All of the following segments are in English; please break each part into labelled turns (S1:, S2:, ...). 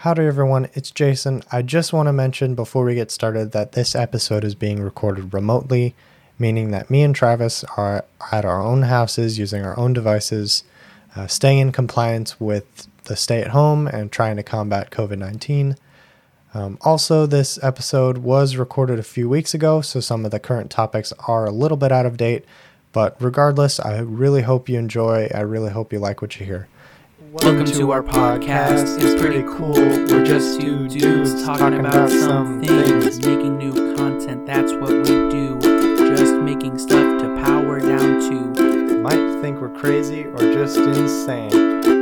S1: Howdy, everyone. It's Jason. I just want to mention before we get started that this episode is being recorded remotely, meaning that me and Travis are at our own houses using our own devices, uh, staying in compliance with the stay at home and trying to combat COVID 19. Um, also, this episode was recorded a few weeks ago, so some of the current topics are a little bit out of date. But regardless, I really hope you enjoy. I really hope you like what you hear.
S2: Welcome to our podcast. It's pretty cool. We're just two dudes talking about some things, making new content. That's what we do. Just making stuff to power down to.
S1: Might think we're crazy or just insane.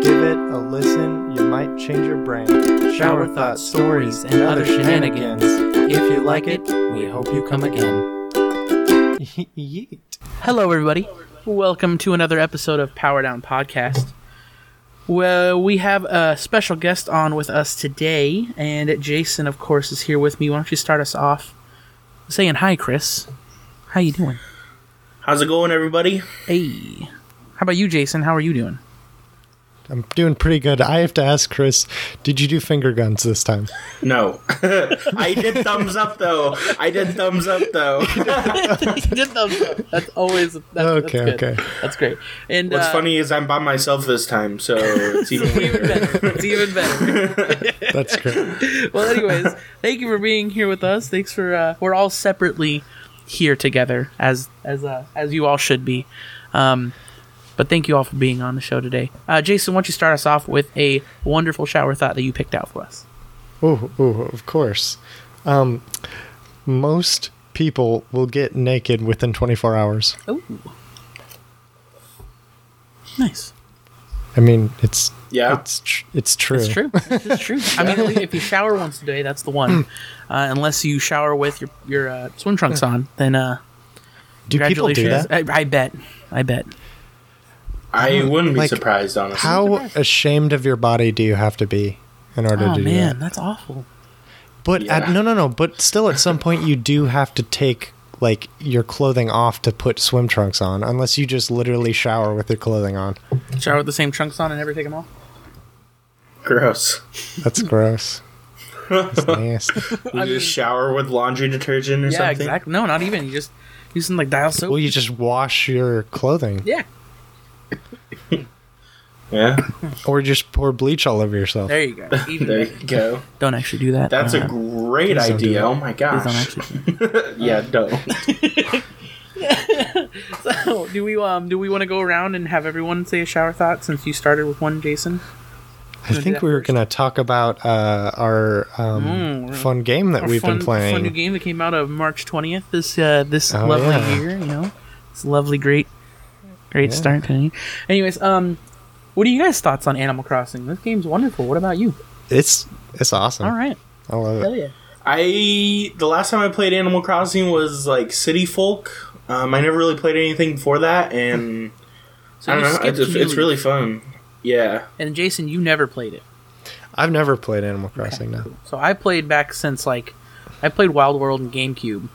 S1: Give it a listen, you might change your brain.
S2: Shower thoughts, stories, and other shenanigans. If you like it, we hope you come again.
S1: Yeet.
S2: Hello, everybody. Welcome to another episode of Power Down Podcast. Well, we have a special guest on with us today, and Jason, of course, is here with me. Why don't you start us off saying hi, Chris? How you doing?
S3: How's it going, everybody?
S2: Hey. How about you, Jason? How are you doing?
S1: I'm doing pretty good. I have to ask Chris, did you do finger guns this time?
S3: No, I did thumbs up though. I did thumbs up though.
S2: Good thumbs up. That's always that's,
S1: Okay,
S2: that's good.
S1: okay.
S2: That's great. And
S3: What's
S2: uh,
S3: funny is I'm by myself this time, so it's even
S2: even better. It's even better.
S1: That's great.
S2: well, anyways, thank you for being here with us. Thanks for uh, we're all separately here together as as uh, as you all should be. Um, but thank you all for being on the show today. Uh, Jason, why don't you start us off with a wonderful shower thought that you picked out for us?
S1: Oh, of course. Um, most people will get naked within 24 hours.
S2: Oh, nice.
S1: I mean, it's
S3: Yeah.
S1: it's tr- it's true.
S2: It's true. It's true. I mean, if you shower once a day, that's the one. Uh, unless you shower with your your uh, swim trunks on, then uh,
S1: Do people do that?
S2: I, I bet. I bet.
S3: I wouldn't be
S1: Like,
S3: surprised, honestly.
S1: How ashamed of your body do you have to be in order
S2: Oh
S1: to do
S2: man,
S1: that?
S2: that's awful.
S1: But at, no, no, no. But still, at some point, you do have to take like your clothing off to put swim trunks on, unless you just literally shower with your clothing on.
S2: Shower with the same trunks on and never take them off.
S3: Gross.
S1: That's gross. That's nasty.
S3: You just shower with laundry detergent or
S2: Yeah,
S3: something.
S2: exactly. No, not even. You just using like dial soap.
S1: Well, you just wash your clothing,
S2: yeah,
S3: Yeah.
S1: or just pour bleach all over yourself.
S2: there you go. Even
S3: There you go.
S2: Don't actually do that.
S3: That's
S2: Uh,
S3: a great
S1: Please don't do
S3: idea. Oh my
S2: please don't
S3: gosh.
S2: actually.
S3: Yeah, don't.
S2: so, do we um do we want to go around and have everyone say a shower thought since you started with one, Jason?
S1: I think we were going to talk about uh, our um,
S2: Mm,
S1: fun game that we've
S2: fun,
S1: been playing.
S2: Fun new game that came out of March twentieth. This uh this
S1: Oh,
S2: lovely
S1: yeah.
S2: year. You know, this lovely great great
S1: Yeah.
S2: start. to Anyways, um, what are you guys' thoughts on Animal Crossing? This game's wonderful. What about you?
S1: It's it's awesome.
S2: All right,
S1: I love
S2: hell
S1: it.
S2: yeah.
S3: I the last time I played Animal Crossing was like City Folk. Um, I never really played anything before that, and
S2: So
S3: I don't know.
S2: skipped
S3: It's, it's really fun. Yeah.
S2: And Jason, you never played it.
S1: I've never played Animal Crossing now.
S2: So I played back since like I played Wild World and GameCube,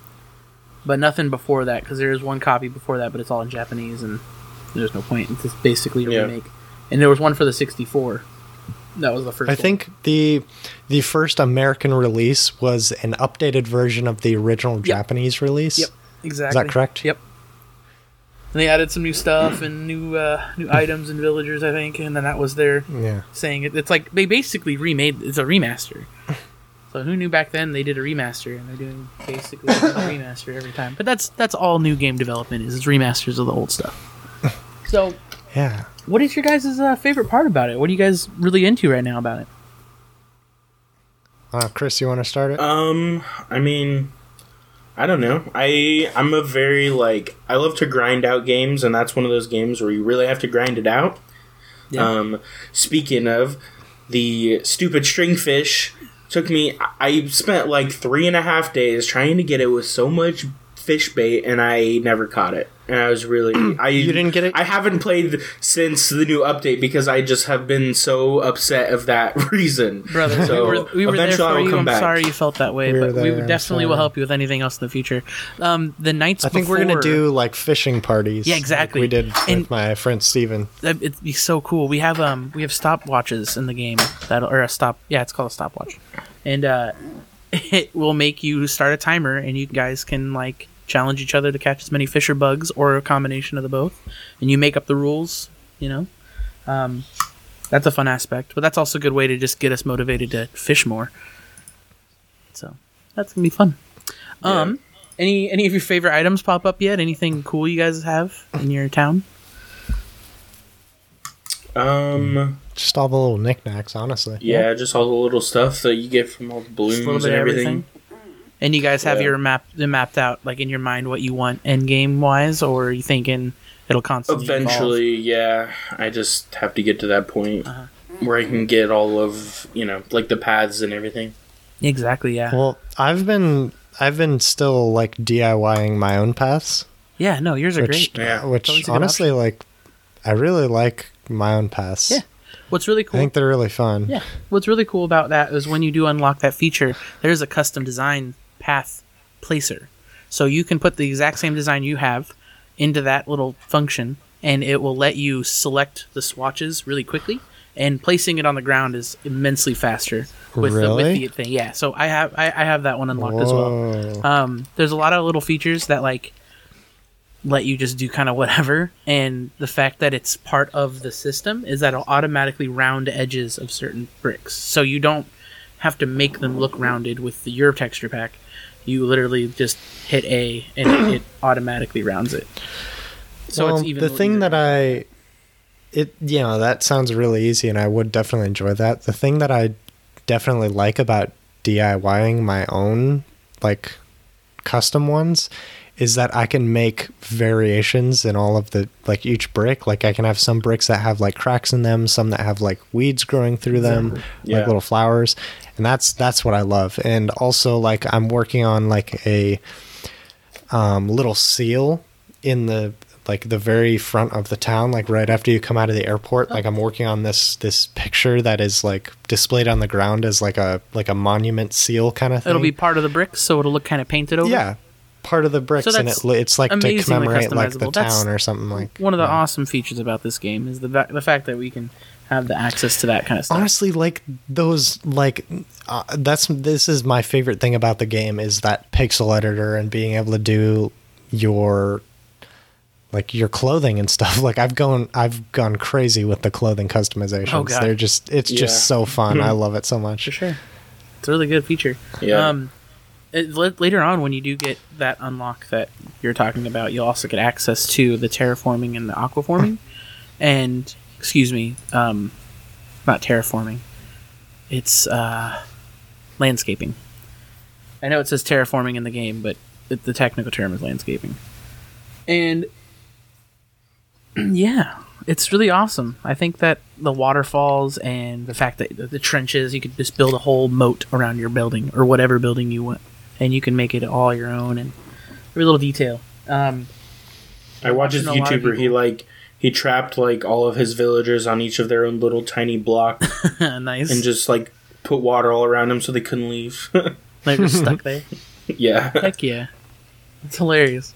S2: but nothing before that because there is one copy before that, but it's all in Japanese and there's no point. It's just basically a
S3: Yeah.
S2: remake. And there was one for the 64. That was the first.
S1: I
S2: one.
S1: think the the first American release was an updated version of the original Japanese release.
S2: Yep, exactly.
S1: Is that correct?
S2: Yep. And they added some new stuff and new uh, new items and villagers, I think, and then that was their
S1: Yeah.
S2: saying it. It's like they basically remade. It's a remaster. So who knew back then they did a remaster, and they're doing basically a remaster every time. But that's that's all new game development is. It's remasters of the old stuff. So,
S1: Yeah.
S2: what is your guys' uh, favorite part about it? What are you guys really into right now about it?
S1: Uh, Chris, you want to start it?
S3: Um, I mean, I don't know. I I'm a very like I love to grind out games, and that's one of those games where you really have to grind it out.
S2: Yeah.
S3: Um, speaking of the stupid stringfish, took me. I spent like three and a half days trying to get it with so much fish bait and I never caught it. And I was really I
S1: You didn't get it?
S3: I haven't played since the new update because I just have been so upset of that reason.
S2: brother.
S3: So
S2: we were, we were there
S3: eventually I
S2: for
S3: will
S2: you.
S3: come
S2: I'm
S3: back.
S2: sorry you felt that way,
S1: We
S2: but we
S1: there,
S2: would
S1: I'm
S2: definitely will help you with anything else in the future. Um, the nights
S1: I think we're gonna do like fishing parties.
S2: Yeah,
S1: like
S2: exactly.
S1: we did with
S2: And-
S1: my friend Steven.
S2: That'd- It'd be so cool. We have um we have stopwatches in the game that or a stop yeah it's called a stopwatch, and uh, it will make you start a timer and you guys can like challenge each other to catch as many fish or bugs or a combination of the both, and you make up the rules. You know, um, that's a fun aspect, but that's also a good way to just get us motivated to fish more. So that's gonna be fun. Um, any any of your favorite items pop up yet? Anything cool you guys have in your town?
S3: Um
S1: Just all the little knickknacks, honestly.
S3: yeah, just all the little stuff that you get from all the balloons
S2: Just a little
S3: and
S2: bit of
S3: everything.
S2: And you guys have
S3: Yeah.
S2: your map mapped out, like in your mind, what you want end game wise, or are you thinking it'll constantly evolve?
S3: Eventually, yeah. I just have to get to that point
S2: Uh-huh.
S3: where I can get all of you know, like the paths and everything.
S2: Exactly. Yeah.
S1: Well, I've been I've been still like DIYing my own paths,
S2: yeah. No, yours are
S1: which
S2: great.
S3: Yeah.
S1: Which
S2: a good
S1: honestly like I really like my own paths.
S2: Yeah. What's really cool?
S1: I think they're really fun.
S2: Yeah. What's really cool about that is when you do unlock that feature, there's a custom design path placer. So you can put the exact same design you have into that little function and it will let you select the swatches really quickly and placing it on the ground is immensely faster with the with the thing. Yeah. So I have I, I have that one unlocked as well. Um, there's a lot of little features that like let you just do kind of whatever, and the fact that it's part of the system is that it'll automatically round edges of certain bricks, so you don't have to make them look rounded with the, your texture pack. You literally just hit A and it, automatically rounds it. So
S1: well,
S2: it's even
S1: the thing that I it you know that sounds really easy and I would definitely enjoy that. The thing that I definitely like about DIYing my own like custom ones is that I can make variations in all of the like each brick. Like I can have some bricks that have like cracks in them, some that have like weeds growing through them,
S3: Yeah.
S1: like little flowers. And that's that's what I love. And also like I'm working on like a um, little seal in the like the very front of the town like right after you come out of the airport like i'm working on this this picture that is like displayed on the ground as like a like a monument seal kind of thing
S2: it'll be part of the bricks, so it'll look kind of painted over.
S1: yeah part of the bricks
S2: So
S1: and it, it's like to commemorate like the.
S2: That's
S1: town or something like
S2: One of the
S1: yeah.
S2: awesome features about this game is the va- the fact that we can have the access to that kind of stuff.
S1: honestly like those like uh, that's this is my favorite thing about the game is that pixel editor and being able to do your like your clothing and stuff like i've gone i've gone crazy with the clothing customizations
S2: Oh, God.
S1: they're just it's
S3: Yeah.
S1: just so fun i love it so much
S2: For sure. It's a really good feature.
S3: Yeah.
S2: Um, it, later on, when you do get that unlock that you're talking about, you'll also get access to the terraforming and the aquaforming. and, excuse me, um, not terraforming. It's uh, landscaping. I know it says terraforming in the game, but it, the technical term is landscaping. And yeah, it's really awesome. I think that the waterfalls and the fact that the, the trenches, you could just build a whole moat around your building or whatever building you want, and you can make it all your own and every little detail. Um,
S3: I watch this YouTuber. He like he trapped like all of his villagers on each of their own little tiny block
S2: nice.
S3: and just like put water all around them so they couldn't leave.
S2: they were stuck there.
S3: yeah.
S2: Heck yeah, it's hilarious.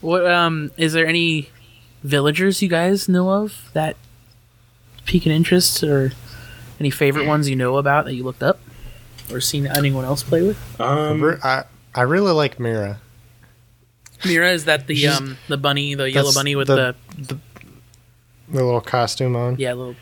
S2: What um is there any villagers you guys know of that pique an interest or any favorite ones you know about that you looked up or seen anyone else play with?
S3: Um.
S1: I, I really like mira.
S2: Mira is that the
S1: She's-
S2: um the bunny the yellow bunny with
S1: the-
S2: the,
S1: the little costume on?
S2: Yeah little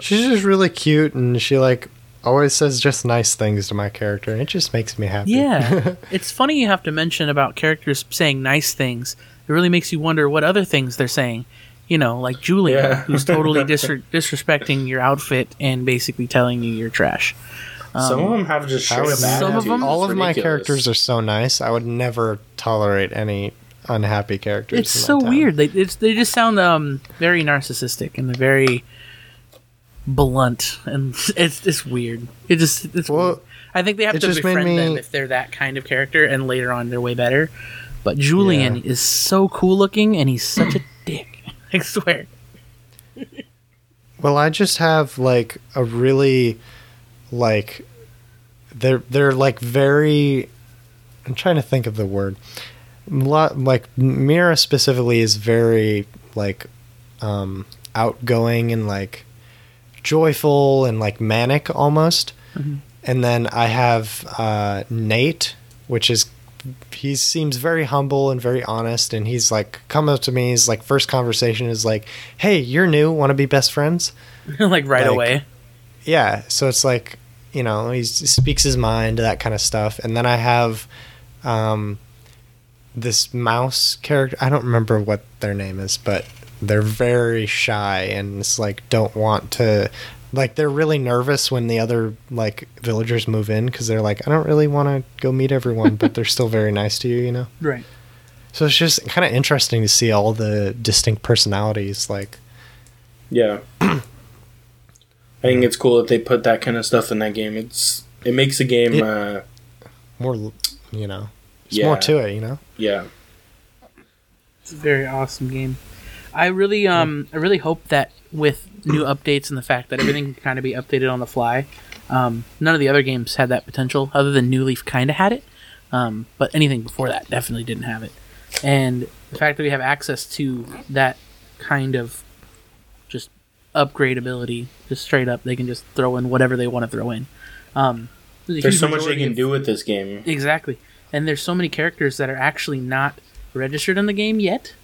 S1: she's just really cute and she like always says just nice things to my character and it just makes me happy.
S2: Yeah. It's funny you have to mention about characters saying nice things. It really makes you wonder what other things they're saying. You know like Julia
S3: Yeah.
S2: who's totally disre- disrespecting your outfit and basically telling you you're trash
S3: some of them have just
S1: I
S3: straight
S1: would
S3: up
S2: Some of them-
S1: all
S3: It's
S1: of my characters are so nice i would never tolerate any unhappy characters
S2: it's so
S1: town.
S2: weird they it's, they just sound um very narcissistic and very blunt and it's just weird it just it's
S1: Well,
S2: weird. I think they have to
S1: just made
S2: befriend them if they're that kind of character and later on they're way better But Julian
S1: Yeah.
S2: is so cool looking, and he's such a dick. I swear.
S1: Well, I just have like a really like they're they're like very I'm trying to think of the word. Lot like Mira specifically is very like um outgoing and like joyful and like manic almost. And then I have uh Nate, which is he seems very humble and very honest and he's like come up to me his like first conversation is like hey you're new want to be best friends
S2: like right
S1: Like-
S2: away.
S1: Yeah so it's like you know he speaks his mind to that kind of stuff and then i have um this mouse character i don't remember what their name is but they're very shy and it's like don't want to like they're really nervous when the other like villagers move in because they're like i don't really want to go meet everyone but they're still very nice to you you know
S2: Right.
S1: so it's just kind of interesting to see all the distinct personalities like
S3: Yeah. I think it's cool that they put that kind of stuff in that game. It's it makes the game
S1: It-
S3: uh
S1: more you know there's
S3: Yeah.
S1: more to it you know
S3: yeah.
S2: It's a very awesome game. I really um I really hope that with new updates and the fact that everything can kind of be updated on the fly, um, none of the other games had that potential other than New Leaf kind of had it. Um, but anything before that definitely didn't have it. And the fact that we have access to that kind of just upgrade ability, just straight up, they can just throw in whatever they want to throw in. Um, a
S3: There's so much they can
S2: of-
S3: do with this game.
S2: Exactly. And there's so many characters that are actually not registered in the game yet.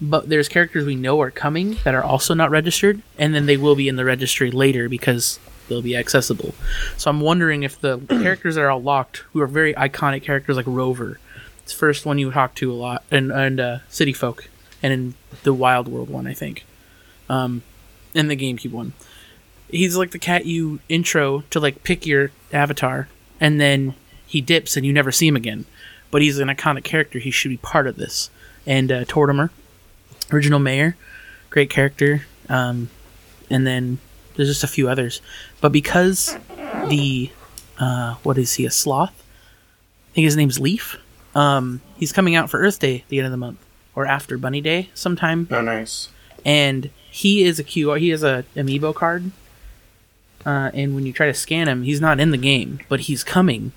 S2: But there's characters we know are coming that are also not registered, and then they will be in the registry later because they'll be accessible. So I'm wondering if the characters that are all locked, who are very iconic characters like Rover, it's the first one you talk to a lot, and and uh, City Folk, and in the Wild World one, I think, um, and the GameCube one. He's like the cat you intro to like pick your avatar, and then he dips and you never see him again. But he's an iconic character. He should be part of this. And uh, Tortimer, original mayor, great character. Um, and then there's just a few others. But because the uh, what is he a sloth? I think his name's Leif. Um, he's coming out for Earth Day at the end of the month or after Bunny Day sometime
S3: Oh, nice.
S2: and he is a QR. He has a amiibo card, uh, and when you try to scan him, he's not in the game, but he's coming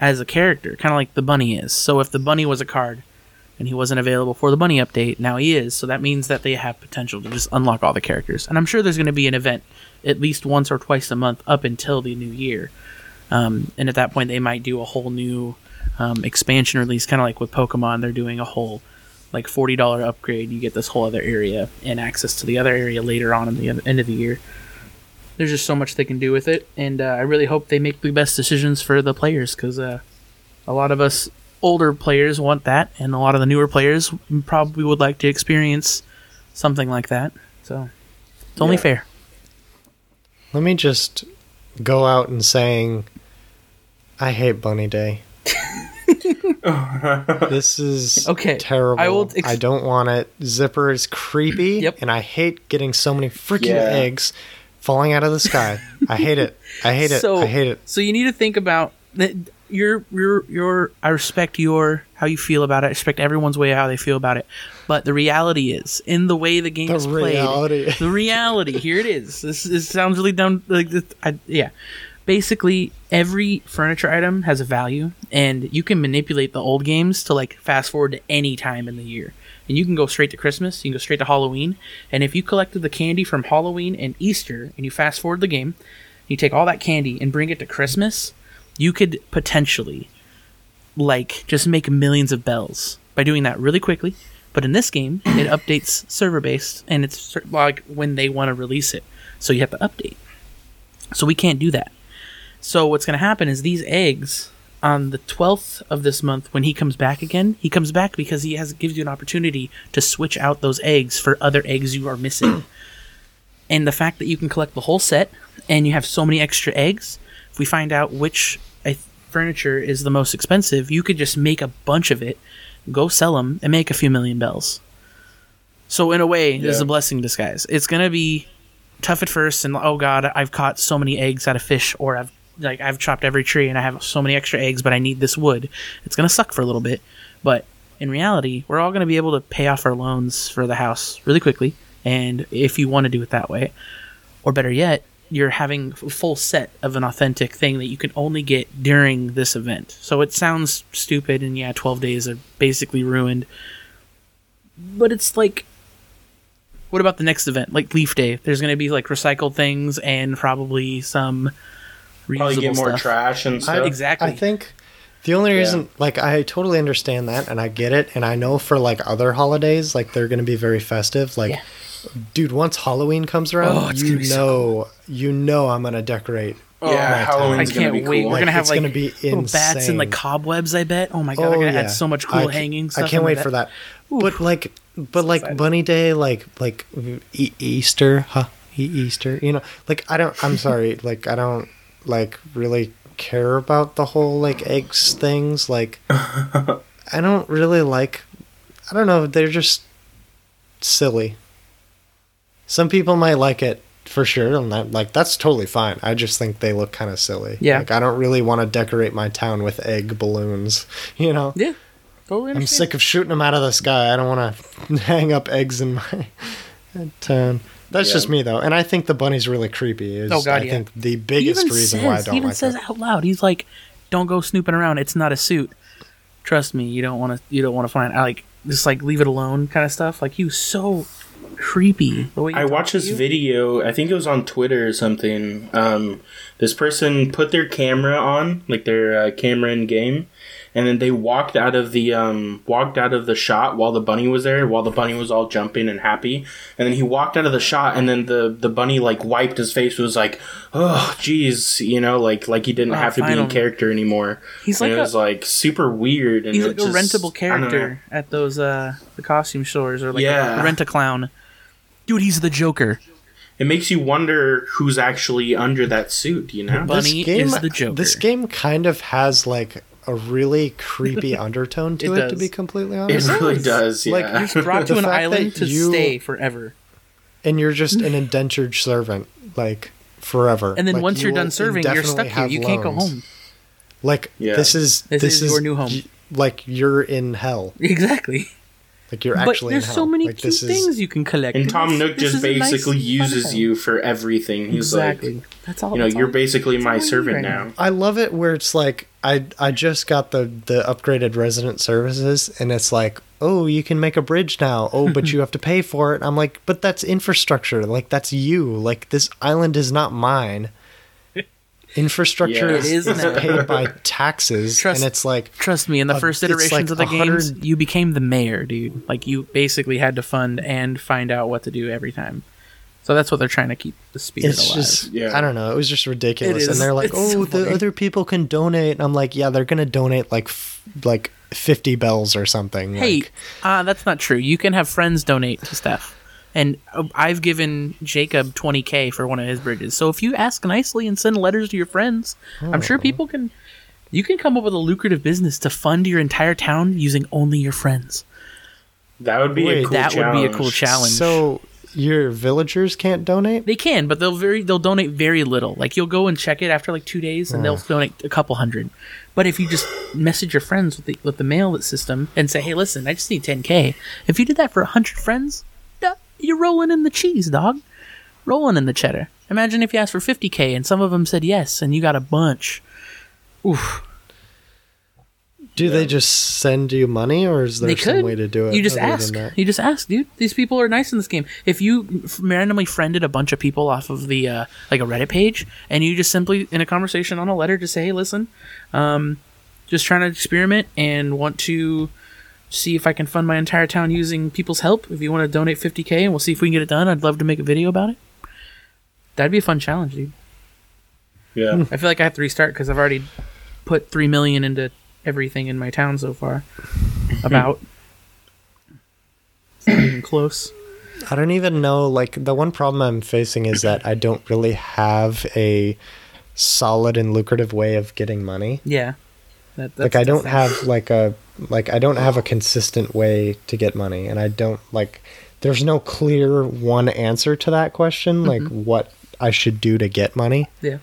S2: as a character, kind of like the bunny is. So if the bunny was a card, and he wasn't available for the bunny update, now he is. So that means that they have potential to just unlock all the characters, and I'm sure there's going to be an event at least once or twice a month up until the new year. Um, and at that point, they might do a whole new um, expansion release, kind of like with Pokemon. They're doing a whole like forty dollar upgrade. You get this whole other area and access to the other area later on in the end of the year. There's just so much they can do with it, and uh, I really hope they make the best decisions for the players because uh, a lot of us older players want that, and a lot of the newer players probably would like to experience something like that. So it's only
S3: Yeah.
S2: fair.
S1: Let me just go out and saying, I hate Bunny Day. this is
S2: Okay,
S1: terrible.
S2: I
S1: I,
S2: will ex-
S1: don't want it. Zipper is creepy,
S2: Yep.
S1: and I hate getting so many freaking
S3: Yeah.
S1: eggs falling out of the sky. I hate it. I hate it.
S2: So
S1: I hate it.
S2: So you need to think about that. Your your your. I respect your how you feel about it. I respect everyone's way how they feel about it. But the reality is, in the way the game
S1: The
S2: is played, the reality. Here it is. This, this sounds really dumb. Like this, I, yeah. Basically, every furniture item has a value, and you can manipulate the old games to like fast forward to any time in the year. And you can go straight to Christmas. You can go straight to Halloween. And if you collected the candy from Halloween and Easter, and you fast forward the game, you take all that candy and bring it to Christmas, you could potentially like just make millions of bells by doing that really quickly. But in this game, it updates server based and it's like when they want to release it. So you have to update. So we can't do that. So what's going to happen is these eggs on the 12th of this month when he comes back again, he comes back because he has gives you an opportunity to switch out those eggs for other eggs you are missing. and the fact that you can collect the whole set and you have so many extra eggs, if we find out which furniture is the most expensive, you could just make a bunch of it, go sell them, and make a few million bells. So in a way, this is a blessing disguise. It's gonna be tough at first, and oh god, I've caught so many eggs out of fish, or I've like I've chopped every tree and I have so many extra eggs, but I need this wood. It's gonna suck for a little bit, but in reality, we're all to be able to pay off our loans for the house really quickly. And if you want to do it that way, or better yet, you're having a full set of an authentic thing that you can only get during this event. So it sounds stupid, and yeah, 12 days are basically ruined. But it's like, what about the next event, like Leif Day? There's going to be like recycled things and probably some reusable
S3: Probably get more
S2: stuff.
S3: trash and stuff.
S2: exactly.
S1: I think the only reason, like, I totally understand that and I get it. And I know for like other holidays, like, they're going to be very festive. Like,
S2: Yeah.
S1: dude, once Halloween comes around,
S2: Oh,
S1: you
S2: gonna so
S1: know, you know, I'm going to decorate.
S3: yeah,
S1: my
S2: I
S3: Halloween's
S1: town.
S3: gonna
S2: can't
S3: be
S2: wait.
S3: cool.
S2: We're gonna have
S1: it's
S2: like
S1: gonna be
S2: little bats and like cobwebs. I bet. Oh my god, oh, we're gonna add so much cool
S1: I
S2: hanging stuff.
S1: I can't wait
S2: the
S1: for
S2: back.
S1: that. But like, but like
S2: excited.
S1: Bunny Day, like like e- Easter, huh? E- Easter, you know, like I don't. I'm sorry, like I don't like really care about the whole like eggs things. Like I don't really like. I don't know. They're just silly. Some people might like it for sure, and that, like that's totally fine. I just think they look kind of silly.
S2: Yeah.
S1: like I don't really want to decorate my town with egg balloons. You know,
S2: Yeah, totally.
S1: I'm sick of shooting them out of the sky. I don't want to hang up eggs in my town. That's
S3: Yeah.
S1: just me though, and I think the bunny's really creepy. Is
S2: Oh, God,
S1: I
S2: yeah.
S1: think the biggest
S2: even
S1: reason
S2: says,
S1: why I
S2: he
S1: don't
S2: even
S1: like
S2: says
S1: it.
S2: out loud. He's like, "Don't go snooping around. It's not a suit. Trust me. You don't want to. You don't want to find. I like just like leave it alone, kind of stuff. Like he was so creepy. The way he
S3: I
S2: talked
S3: watched this video. I think it was on Twitter or something. Um, this person put their camera on, like their uh, camera in game, and then they walked out of the um, walked out of the shot while the bunny was there, while the bunny was all jumping and happy. And then he walked out of the shot, and then the the bunny like wiped his face, was like, "Oh, jeez," you know, like like he didn't
S2: Oh,
S3: have to be in character anymore.
S2: He's
S3: and
S2: like
S3: it
S2: a-
S3: was like super weird. And
S2: He's
S3: it
S2: like a
S3: just-
S2: rentable
S3: I don't know.
S2: character at those uh the costume stores or like
S3: Yeah.
S2: rent a clown. Dude, he's the Joker.
S3: It makes you wonder who's actually under that suit. You know.
S2: Bunny is the Joker.
S1: This game kind of has like a really creepy undertone to
S2: It
S1: it, to be completely honest.
S3: It really does.
S1: Like,
S2: You're brought to an island to
S1: you-
S2: stay forever.
S1: and you're just an indentured servant, like forever.
S2: And then
S1: Like,
S2: once
S1: you
S2: you're done serving, you're stuck here.
S1: have
S2: You can't go home.
S1: Like
S3: Yeah.
S1: this is
S2: This
S1: this,
S2: is
S1: is
S2: your new home.
S1: y- Like you're in hell.
S2: Exactly.
S1: Like you're
S2: but there's
S1: in hell.
S2: so many
S1: like,
S2: cute
S1: this is-
S2: things you can collect.
S3: And Tom Nook just
S2: is a nice,
S3: basically uses
S2: home.
S3: you for everything. He's
S2: exactly.
S3: like,
S2: that's all.
S3: you know, you're
S2: all-
S3: basically my
S2: all I need
S3: servant
S2: right
S3: now.
S1: I love it where it's like I I just got the the upgraded resident services and it's like oh you can make a bridge now oh but you have to pay for it I'm like but that's infrastructure like that's you like this island is not mine infrastructure
S3: Yeah.
S1: is,
S2: It is
S1: is paid by taxes
S2: Trust-
S1: and it's like
S2: Trust me, in the first
S1: it's
S2: iterations
S1: like
S2: of the
S1: a
S2: games, you became the mayor, dude. Like you basically had to fund and find out what to do every time. So that's what they're trying to keep the spirit
S1: it's
S2: alive.
S1: just
S3: Yeah.
S1: I don't know it was just ridiculous and they're like
S2: It's
S1: oh
S2: so
S1: the
S2: funny.
S1: other people can donate and I'm like yeah they're gonna donate like f- like 50 bells or something
S2: Hey,
S1: like,
S2: uh, that's not true. You can have friends donate to stuff. And uh, I've given Jacob 20k for one of his bridges. So if you ask nicely and send letters to your friends, I'm
S1: Oh.
S2: sure people can. You can come up with a lucrative business to fund your entire town using only your friends.
S3: that would be a cool
S2: that would be a
S3: challenge.
S2: cool challenge.
S1: So your villagers can't donate?
S2: They can, but they'll very they'll donate very little. Like you'll go and check it after like two days, and they'll donate a couple hundred. But if you just message your friends with the with the mail system and say, "Hey, listen, I just need 10k," if you did that for a hundred friends, duh, you're rolling in the cheese, dog. Rolling in the cheddar. Imagine if you asked for 50k and some of them said yes, and you got a bunch. Oof.
S1: Do they just send you money, or is there some way to do it?
S2: You just
S1: other
S2: ask.
S1: than that?
S2: You just ask, dude. These people are nice in this game. If you randomly friended a bunch of people off of the uh, like a Reddit page, and you just simply in a conversation on a letter just say, "Hey, listen, um, just trying to experiment and want to see if I can fund my entire town using people's help. If you want to donate 50k, and we'll see if we can get it done. I'd love to make a video about it. That'd be a fun challenge, dude.
S3: Yeah.
S2: I feel like I have to restart because I've already put three million into everything in my town so far. About. It's not even close.
S1: I don't even know. Like the one problem I'm facing is that I don't really have a solid and lucrative way of getting money.
S2: Yeah. That,
S1: like
S2: that's
S1: I don't
S2: the
S1: have like a like I don't have a consistent way to get money, and I don't like. There's no clear one answer to that question, like mm-hmm. what I should do to get money.
S2: Yeah.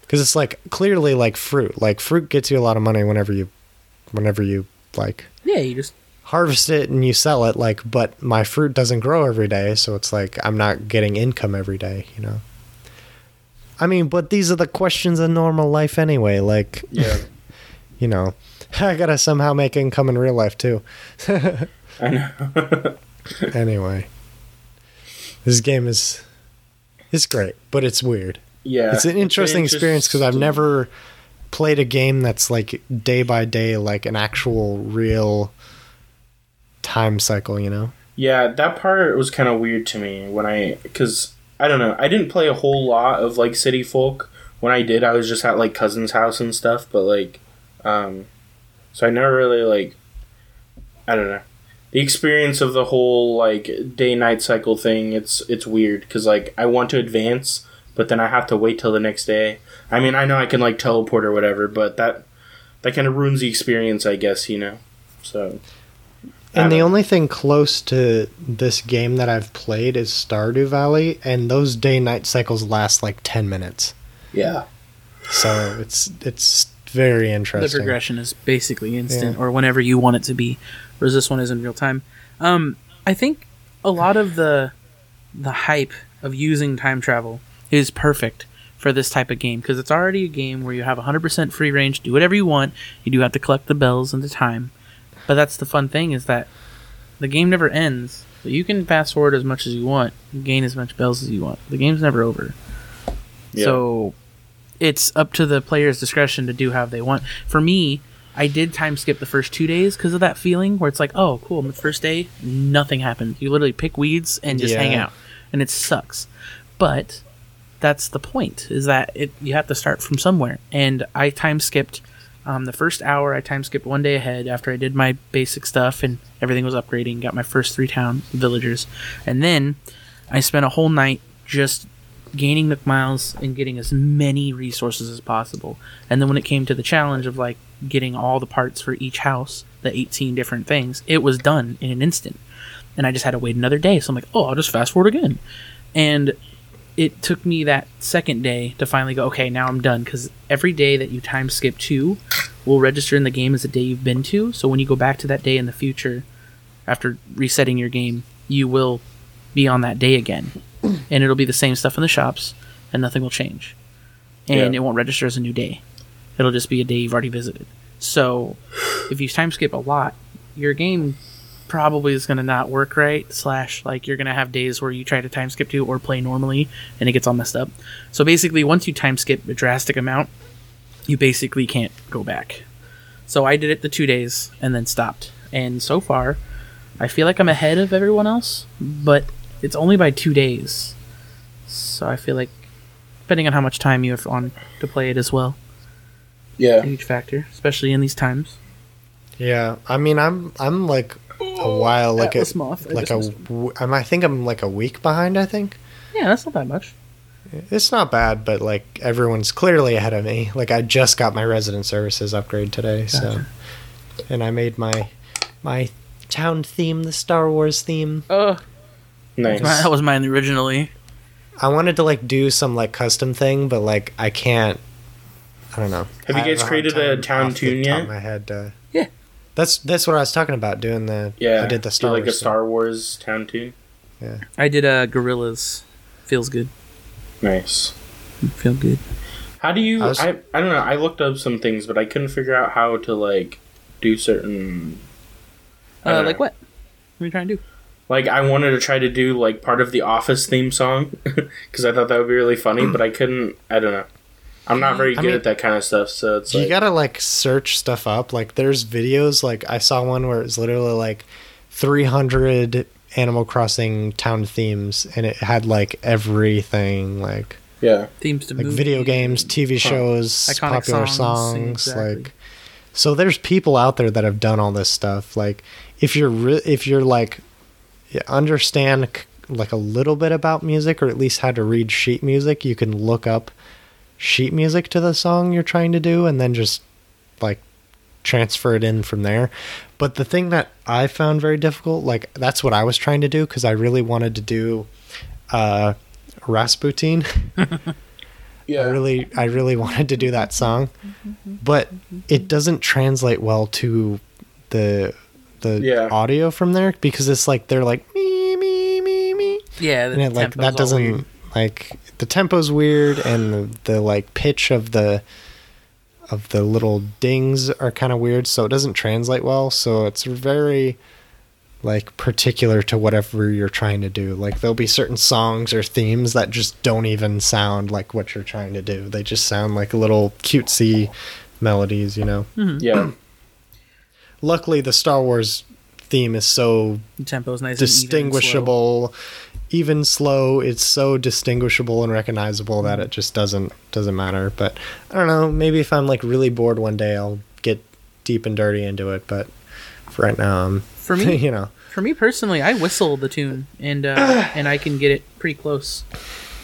S1: because it's like clearly like fruit like fruit gets you a lot of money whenever you whenever you like
S2: Yeah, you just
S1: harvest it and you sell it like but my fruit doesn't grow every day so it's like i'm not getting income every day you know i mean but these are the questions of normal life anyway like
S3: Yeah.
S1: you know i gotta somehow make income in real life too
S3: I know.
S1: anyway this game is it's great but it's weird
S3: yeah.
S1: it's an interesting experience because i've never played a game that's like day by day like an actual real time cycle you know
S3: Yeah, that part was kind of weird to me when I, because I don't know, I didn't play a whole lot of like City Folk. When I did, I was just at like cousin's house and stuff. But like, um, so I never really like, I don't know, the experience of the whole like day night cycle thing. It's it's weird because like I want to advance, but then I have to wait till the next day. I mean, I know I can like teleport or whatever, but that that kind of ruins the experience, I guess. You know, so.
S1: And the only thing close to this game that I've played is Stardew Valley, and those day night cycles last like ten minutes.
S3: yeah.
S1: So it's it's very interesting.
S2: The progression is basically instant,
S1: Yeah.
S2: or whenever you want it to be. Whereas this one is in real time. Um, I think a lot of the the hype of using time travel is perfect for this type of game because it's already a game where you have 100% free range, do whatever you want. You do have to collect the bells and the time, but that's the fun thing is that the game never ends. So you can fast forward as much as you want, gain as much bells as you want. The game's never over.
S3: Yeah.
S2: So it's up to the player's discretion to do how they want. For me, I did time skip the first two days because of that feeling where it's like, oh, cool. The first day, nothing happened. You literally pick weeds and just hang out, and it sucks. But that's the point: is that it you have to start from somewhere. And I time skipped um, the first hour. I time skipped one day ahead after I did my basic stuff and everything was upgrading. Got my first three town villagers, and then I spent a whole night just gaining Nook miles and getting as many resources as possible. And then when it came to the challenge of like getting all the parts for each house, the 18 different things, it was done in an instant. And I just had to wait another day. So I'm like, oh, I'll just fast forward again. And it took me that second day to finally go, okay, now I'm done. Because every day that you time skip to will register in the game as a day you've been to. So when you go back to that day in the future, after resetting your game, you will be on that day again. And it'll be the same stuff in the shops, and nothing will change. And
S3: Yeah.
S2: it won't register as a new day. It'll just be a day you've already visited. So if you time skip a lot, your game probably is going to not work right slash like you're going to have days where you try to time skip to or play normally and it gets all messed up so basically once you time skip a drastic amount you basically can't go back so i did it the two days and then stopped and so far i feel like i'm ahead of everyone else but it's only by two days so i feel like depending on how much time you have on to play it as well
S3: Yeah.
S2: a huge factor especially in these times
S1: Yeah, I mean, I'm I'm like a while, like a,
S2: Atlas Moth, I
S1: like
S2: just
S1: a, w- I'm, I think I'm like a week behind. I think
S2: yeah that's not that much
S1: it's not bad, but like everyone's clearly ahead of me. Like I just got my resident services upgrade today, so and I made my my town theme, the Star Wars theme.
S2: oh
S3: Nice.
S2: that was mine originally
S1: I wanted to like do some like custom thing, but like I can't. I don't know.
S3: Have you guys
S1: a
S3: created a town
S1: off the
S3: tune
S1: top
S3: yet?
S1: of My head. Uh,
S2: Yeah.
S1: That's that's what I was talking about. Doing the
S3: Yeah.
S1: I did the
S3: Do
S1: Star
S3: like
S1: Wars
S3: a Star Wars town tune. Yeah.
S2: I did uh gorillas. Feels good.
S3: Nice.
S2: Feel good.
S3: How do you?
S1: I
S3: I,
S1: was-
S3: I don't know. I looked up some things, but I couldn't figure out how to like do certain.
S2: Uh, like what? What are you trying to do?
S3: Like I wanted to try to do like part of the Office theme song because I thought that would be really funny, but I couldn't. I don't know. I'm not mm, very
S1: I
S3: good
S1: mean-
S3: at that kind of stuff, so it's
S1: you
S3: like
S1: gotta like search stuff up. Like there's videos. Like I saw one where it's literally like 300 Animal Crossing town themes, and it had like everything, like
S3: yeah,
S2: Themes to
S1: like
S2: movies.
S1: video games, TV shows,
S2: Iconic
S1: popular
S2: songs,
S1: songs,
S2: exactly.
S1: like. So there's people out there that have done all this stuff. Like if you're re- if you're like you understand like a little bit about music or at least how to read sheet music, you can look up sheet music to the song you're trying to do and then just like transfer it in from there. But the thing that I found very difficult, like that's what I was trying to do because I really wanted to do uh Rasputin.
S3: yeah.
S1: I really I really wanted to do that song, but it doesn't translate well to the the
S3: Yeah.
S1: audio from there because it's like they're like me me me me
S2: Yeah, the
S1: and it, like that doesn't
S2: weird.
S1: like the tempo's weird and the, the like pitch of the of the little dings are kind of weird so it doesn't translate well so it's very like particular to whatever you're trying to do like there'll be certain songs or themes that just don't even sound like what you're trying to do they just sound like little cutesy melodies you know mm-hmm.
S3: Yeah.
S1: Luckily the star wars theme is so
S2: The tempo's nice, and even
S1: distinguishable. Even slow it's so distinguishable and recognizable that it just doesn't doesn't matter. But i don't know maybe if i'm like really bored one day i'll get deep and dirty into it. But for right now i'm
S2: For me,
S1: you know.
S2: For me personally, I whistle the tune and uh, and I can get it pretty close.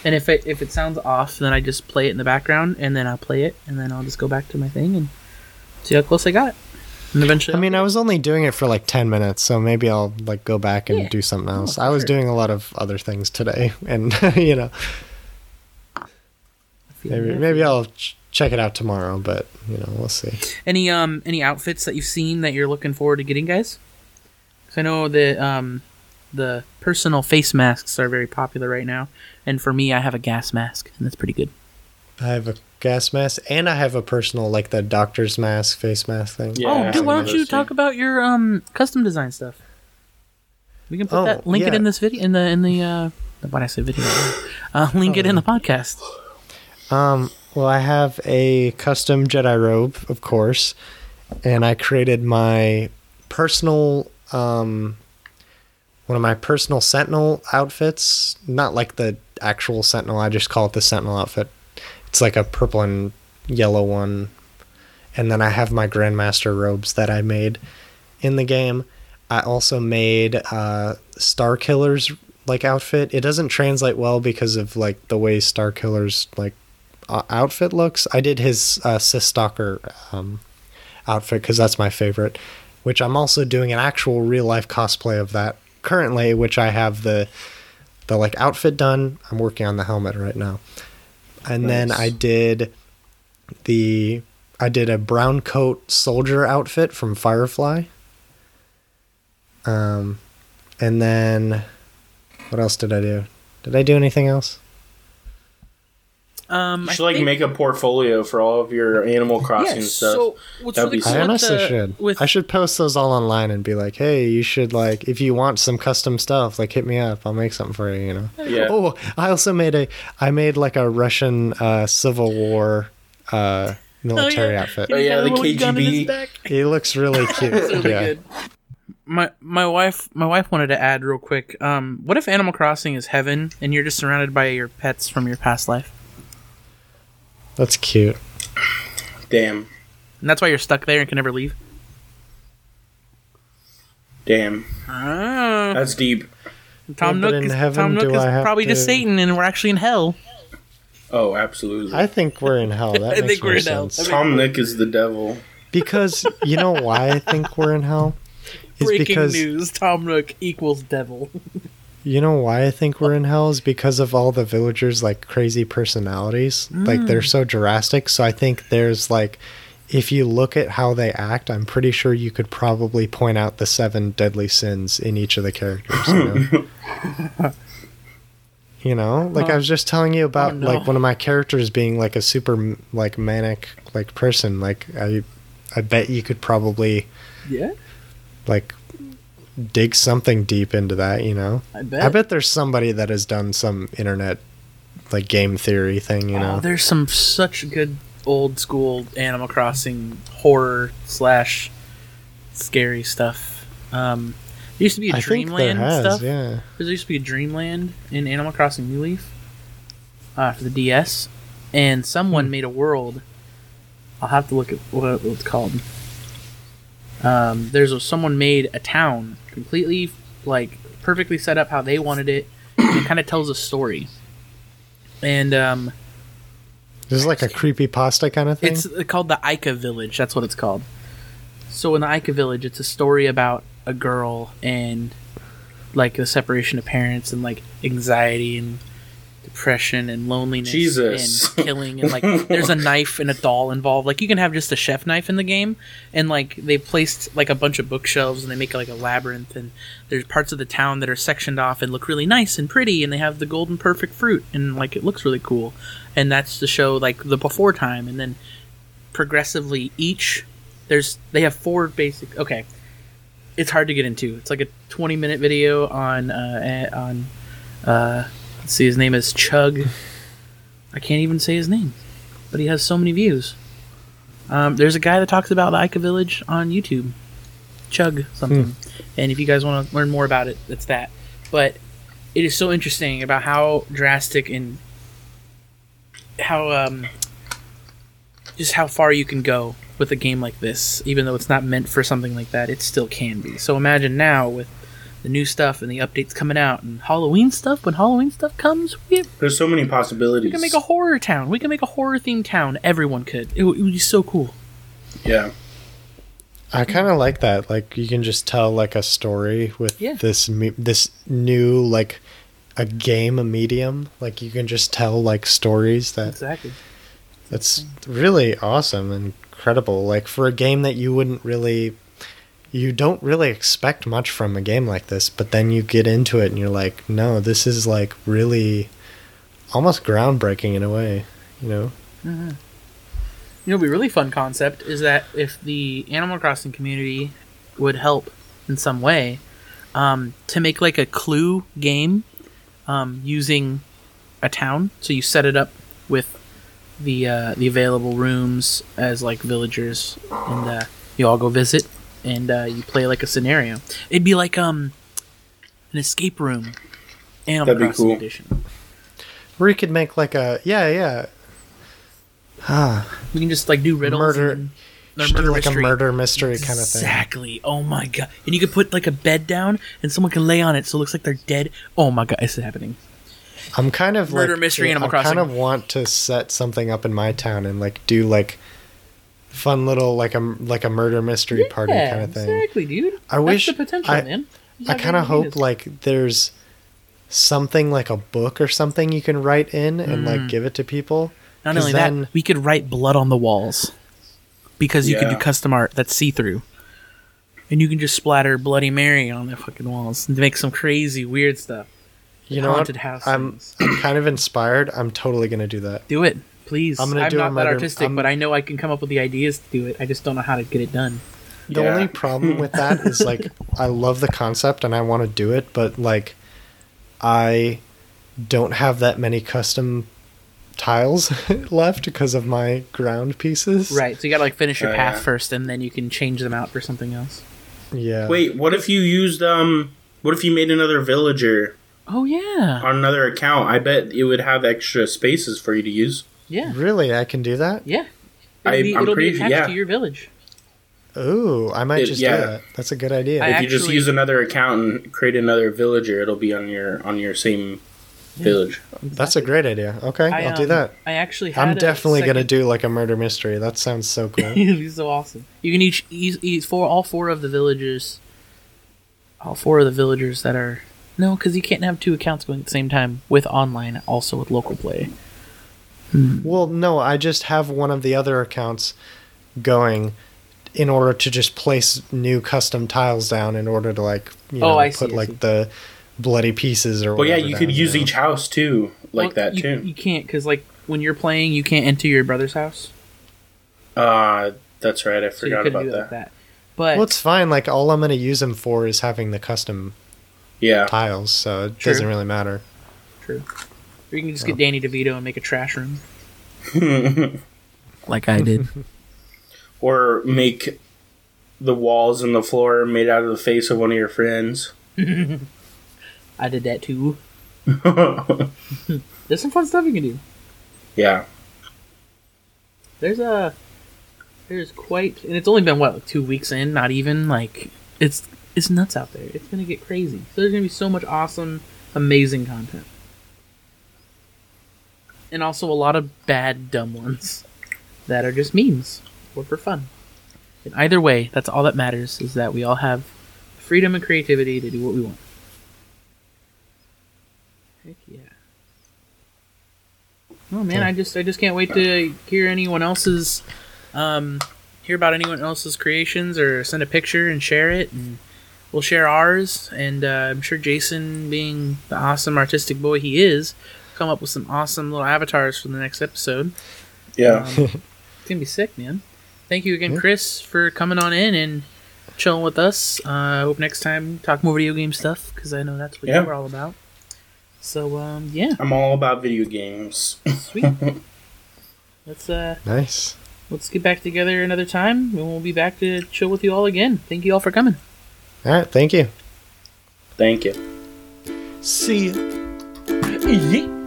S2: And if it if it sounds off, then I just play it in the background and then I'll play it and then I'll just go back to my thing and see how close I got. And eventually,
S1: i mean i was only doing it for like 10 minutes so maybe i'll like go back and
S2: Yeah.
S1: do something else
S2: for
S1: i was
S2: sure.
S1: doing a lot of other things today and you know maybe maybe i'll ch- check it out tomorrow but you know we'll see
S2: any um any outfits that you've seen that you're looking forward to getting, guys? Because I know that um the personal face masks are very popular right now, and for me, I have a gas mask, and that's pretty good.
S1: I have a gas mask and I have a personal like the doctor's mask, face mask thing.
S3: Yeah,
S2: oh, dude, why don't you talk about your um custom design stuff? We can put
S1: Oh,
S2: that link it in this video in the in the uh what I say video. Uh, link it in the podcast.
S1: Um, well, I have a custom Jedi robe, of course, and I created my personal um one of my personal Sentinel outfits. Not like the actual Sentinel. I just call it the Sentinel outfit. It's like a purple and yellow one, and then I have my Grandmaster robes that I made in the game. I also made uh, Starkiller's like outfit. It doesn't translate well because of like the way Starkiller's like uh, outfit looks. I did his uh, Sith Stalker um, outfit because that's my favorite. Which I'm also doing an actual real life cosplay of that currently, which I have the the like outfit done. I'm working on the helmet right now, and then I did the I did a brown coat soldier outfit from Firefly. Um, and then what else did I do? Did I do anything else?
S2: Um,
S3: You
S2: I
S3: should like
S2: think-
S3: make a portfolio for all of your Animal Crossing
S2: yeah,
S3: stuff.
S2: So what's
S3: That'd
S2: really
S3: be
S2: cool
S1: I
S3: So
S2: with
S1: honestly
S2: the-
S1: should.
S2: With
S1: I should post those all online and be like, "Hey, you should like if you want some custom stuff, like hit me up. I'll make something for you." You know.
S3: yeah.
S1: Oh, I also made a. I made like a Russian uh, Civil War uh, military
S2: yeah.
S1: outfit.
S3: Oh, yeah, the
S2: a little gun in his
S3: KGB.
S2: back.
S1: He looks really cute.
S2: Really
S1: yeah.
S2: good. My my wife my wife wanted to add real quick. Um, what if Animal Crossing is heaven and you're just surrounded by your pets from your past life,
S1: That's cute.
S3: Damn.
S2: and that's why you're stuck there and can never leave?
S3: Damn.
S2: Ah,
S3: That's deep.
S2: Tom
S1: Yeah,
S2: Nook
S1: in
S2: is
S1: heaven,
S2: Tom Nook is
S1: I have
S2: probably just Satan, and we're actually in hell.
S3: Oh, absolutely.
S1: I think we're in hell. That
S2: I
S1: makes
S2: think we're
S1: more
S2: in hell.
S1: sense.
S2: I
S3: Tom Nook is the devil.
S1: Because you know why I think we're in hell is
S2: Breaking
S1: because
S2: news: Tom Nook equals devil.
S1: You know why I think we're in hell is because of all the villagers like crazy personalities. Like they're mm. so drastic. So I think there's like if you look at how they act, I'm pretty sure you could probably point out the seven deadly sins in each of the characters. You know, you know? like I was just telling you about
S2: Oh, no.
S1: like one of my characters being like a super like manic like person. Like I, I bet you could probably
S2: Yeah,
S1: like dig something deep into that. You know.
S2: I bet.
S1: I bet there's somebody that has done some internet like game theory thing, you know.
S2: Oh, there's some such good old school Animal Crossing horror slash scary stuff. Um, there used to be a
S1: I
S2: Dreamland
S1: has,
S2: stuff.
S1: yeah.
S2: There used to be a Dreamland in Animal Crossing New Leaf uh, for the DS, and someone
S1: Hmm.
S2: made a world. I'll have to look at what it's called. Um, there's a, someone made a town completely like perfectly set up how they wanted it. and it kind of tells a story, and um,
S1: This is like a creepy pasta kind of thing.
S2: it's called the Ica Village. That's what it's called. So in the Ica Village, it's a story about a girl and like the separation of parents and like anxiety and depression and loneliness
S3: Jesus.
S2: and killing and like there's a knife and a doll involved. Like you can have just a chef knife in the game and like they placed like a bunch of bookshelves and they make like a labyrinth and there's parts of the town that are sectioned off and look really nice and pretty and they have the golden perfect fruit and like it looks really cool. And that's to show like the before time and then progressively each there's they have four basic okay it's hard to get into it's like a 20 minute video on uh eh, on uh let's see his name is chug. I can't even say his name but he has so many views. Um, there's a guy that talks about the Ica village on youtube. Chug something. And if you guys want to learn more about it that's that. But it is so interesting about how drastic and how um just how far you can go with a game like this. Even though it's not meant for something like that, it still can be. So imagine now with the new stuff and the updates coming out and Halloween stuff. When Halloween stuff comes, we,
S3: There's so many possibilities.
S2: we can make a horror town. We can make a horror themed town. Everyone could. It, would- it would be so cool.
S3: yeah.
S1: I kind of like that. Like you can just tell like a story with
S2: Yeah.
S1: this me- this new like a game a medium. Like you can just tell like stories that
S2: Exactly.
S1: that's really awesome and incredible. Like for a game that you wouldn't really you don't really expect much from a game like this, but then you get into it and you're like, no, this is like really almost groundbreaking in a way, you know?
S2: You know, be really fun concept is that if the Animal Crossing community would help in some way um, to make like a clue game um, using a town. So you set it up with the uh, the available rooms as like villagers, and uh, you all go visit, and uh, you play like a scenario. It'd be like um an escape room, Animal
S3: That'd be
S2: Crossing
S3: cool.
S2: edition.
S1: Where you could make like a yeah, yeah. Ah,
S2: We can just like do riddles,
S1: Murder-
S2: and or
S1: just do
S2: murder
S1: like
S2: mystery.
S1: a murder mystery kind of thing.
S2: Exactly. Oh my god. And you could put like a bed down and someone can lay on it so it looks like they're dead. Oh my god, it's happening.
S1: I'm kind of
S2: Murder
S1: like
S2: mystery Animal
S1: I kind
S2: Crossing.
S1: of want to set something up in my town and like do like fun little like a like a murder mystery party kind of thing.
S2: Exactly, dude.
S1: I
S2: That's
S1: wish-
S2: the potential,
S1: I-
S2: man. You
S1: I kind of
S2: ideas.
S1: hope like there's something like a book or something you can write in and like mm. give it to people.
S2: Not only
S1: then-
S2: that, we could write blood on the walls because you could do custom art that's see through, and you can just splatter Bloody Mary on the fucking walls and make some crazy weird stuff.
S1: You know what?
S2: Haunted house
S1: I'm. I'm kind of inspired. I'm totally gonna do that.
S2: Do it, please.
S1: I'm
S2: I'm,
S1: do
S2: not that
S1: murder-
S2: artistic,
S1: I'm-
S2: but I know I can come up with the ideas to do it. I just don't know how to get it done.
S1: The
S3: Yeah.
S1: only problem with that is like I love the concept and I want to do it, but like I don't have that many custom tiles left because of my ground pieces.
S2: Right. So you gotta like finish your
S3: Oh,
S2: path
S3: yeah.
S2: first, and then you can change them out for something else.
S1: Yeah.
S3: Wait, what if you used um? What if you made another villager
S2: Oh yeah,
S3: on another account? I bet it would have extra spaces for you to use.
S2: Yeah,
S1: Really, I can do that?
S2: yeah. It'll, be,
S3: I'm
S2: it'll be attached
S3: yeah.
S2: to your village.
S1: Ooh, I might
S3: It-
S1: just
S3: yeah.
S1: do that. That's a good idea.
S2: I-
S3: If you just use another account and create another villager, it'll be on your on your same village.
S1: That's a great idea. Okay,
S2: I,
S1: I'll do
S2: um,
S1: that.
S2: I actually had
S1: I'm
S2: a
S1: definitely gonna do like a murder mystery. That sounds so cool.
S2: It'd be so awesome. You can each each, each four all four of the villagers, all four of the villagers that are no, because you can't have two accounts going at the same time with online, also with local play.
S1: Well, no, I just have one of the other accounts going in order to just place new custom tiles down in order to like you
S2: Oh,
S1: know
S2: I see,
S1: put
S2: I
S1: like
S2: see.
S1: the bloody pieces or
S3: Well, yeah,
S1: whatever
S3: you could
S1: down,
S3: use
S1: know?
S3: each house too, like
S2: Well,
S3: that
S2: you,
S3: too.
S2: You can't because like when you're playing, you can't enter your brother's house,
S3: Uh, that's right. I
S2: so you
S3: forgot
S2: couldn't
S3: about
S2: do
S3: that.
S2: like that. But
S1: Well, it's fine. Like all I'm gonna use them for is having the custom
S3: Yeah.
S1: tiles, so it
S2: True.
S1: doesn't really matter.
S2: true. Or you can just get Danny DeVito and make a trash room, like I did.
S3: or make the walls and the floor made out of the face of one of your friends.
S2: I did that too. There's some fun stuff you can do.
S3: yeah.
S2: There's a there's quite and it's only been what like two weeks in, not even like it's it's nuts out there. It's gonna get crazy. So there's gonna be so much awesome, amazing content, and also a lot of bad, dumb ones that are just memes or for fun. And either way, that's all that matters is that we all have freedom and creativity to do what we want. Heck yeah. Oh man, I just I just can't wait to hear anyone else's um hear about anyone else's creations or send a picture and share it and we'll share ours and uh, I'm sure Jason being the awesome artistic boy he is come up with some awesome little avatars for the next episode.
S3: Yeah.
S2: Um, it's gonna be sick, man. Thank you again, Chris, for coming on in and chilling with us. Uh, I hope next time talk more video game stuff because I know that's what
S3: Yeah.
S2: you were all about. So um, yeah,
S3: I'm all about video games.
S2: sweet. let's uh
S1: Nice.
S2: let's get back together another time, and we'll be back to chill with you all again. Thank you all for coming.
S1: All right. Thank you.
S3: Thank you.
S1: See ya.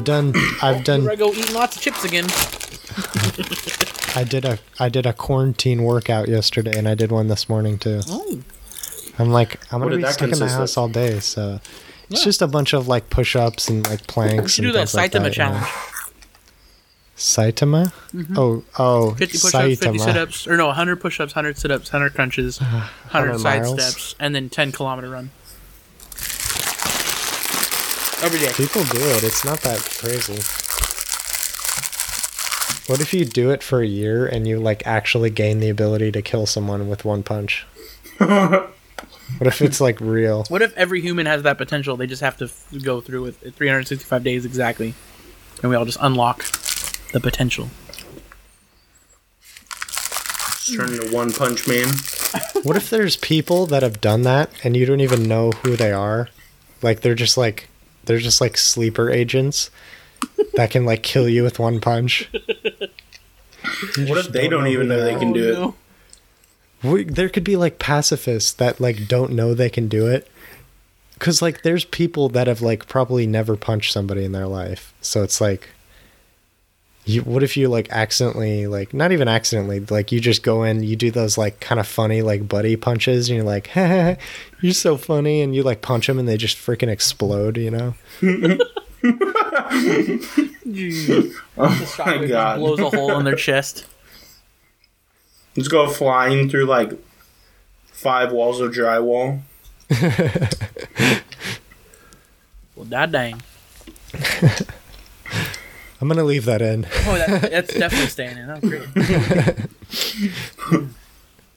S1: I've done I've done
S2: Here I go eating lots of chips again.
S1: I did a I did a quarantine workout yesterday and I did one this morning too.
S2: Oh,
S1: I'm like I'm gonna be stuck in the house
S3: of?
S1: all day, so it's
S2: Yeah.
S1: just a bunch of like push ups and like planks.
S2: we should
S1: and
S2: do that
S1: things like
S2: Saitama
S1: that,
S2: challenge.
S1: Yeah. Saitama? Mm-hmm. Oh oh
S2: 50 push-ups, 50
S1: Saitama.
S2: sit-ups, or no, 100 push-ups, 100 sit-ups, 100 crunches, 100,
S1: 100
S2: side
S1: miles.
S2: steps, and then 10 kilometer run. Every day.
S1: People do it. It's not that crazy. What if you do it for a year and you like actually gain the ability to kill someone with one punch? what if it's like real?
S2: What if every human has that potential? They just have to f- go through with 365 days exactly, and we all just unlock the potential.
S3: Just turn into One Punch Man.
S1: What if there's people that have done that and you don't even know who they are? Like they're just like they're just like sleeper agents that can like kill you with one punch.
S3: What if they don't even know they can do it?
S2: Oh,
S1: We, there could be like pacifists that like don't know they can do it. Cause like there's people that have like probably never punched somebody in their life. So it's like you what if you like accidentally like not even accidentally, like you just go in, you do those like kind of funny like buddy punches and you're like, you're so funny and you like punch them and they just freaking explode, you know?
S3: Oh my god.
S2: blows a hole in their chest.
S3: Let's go flying through like five walls of drywall.
S2: Well, that dang.
S1: I'm gonna leave that in.
S2: Oh, that, that's definitely staying in. That's great.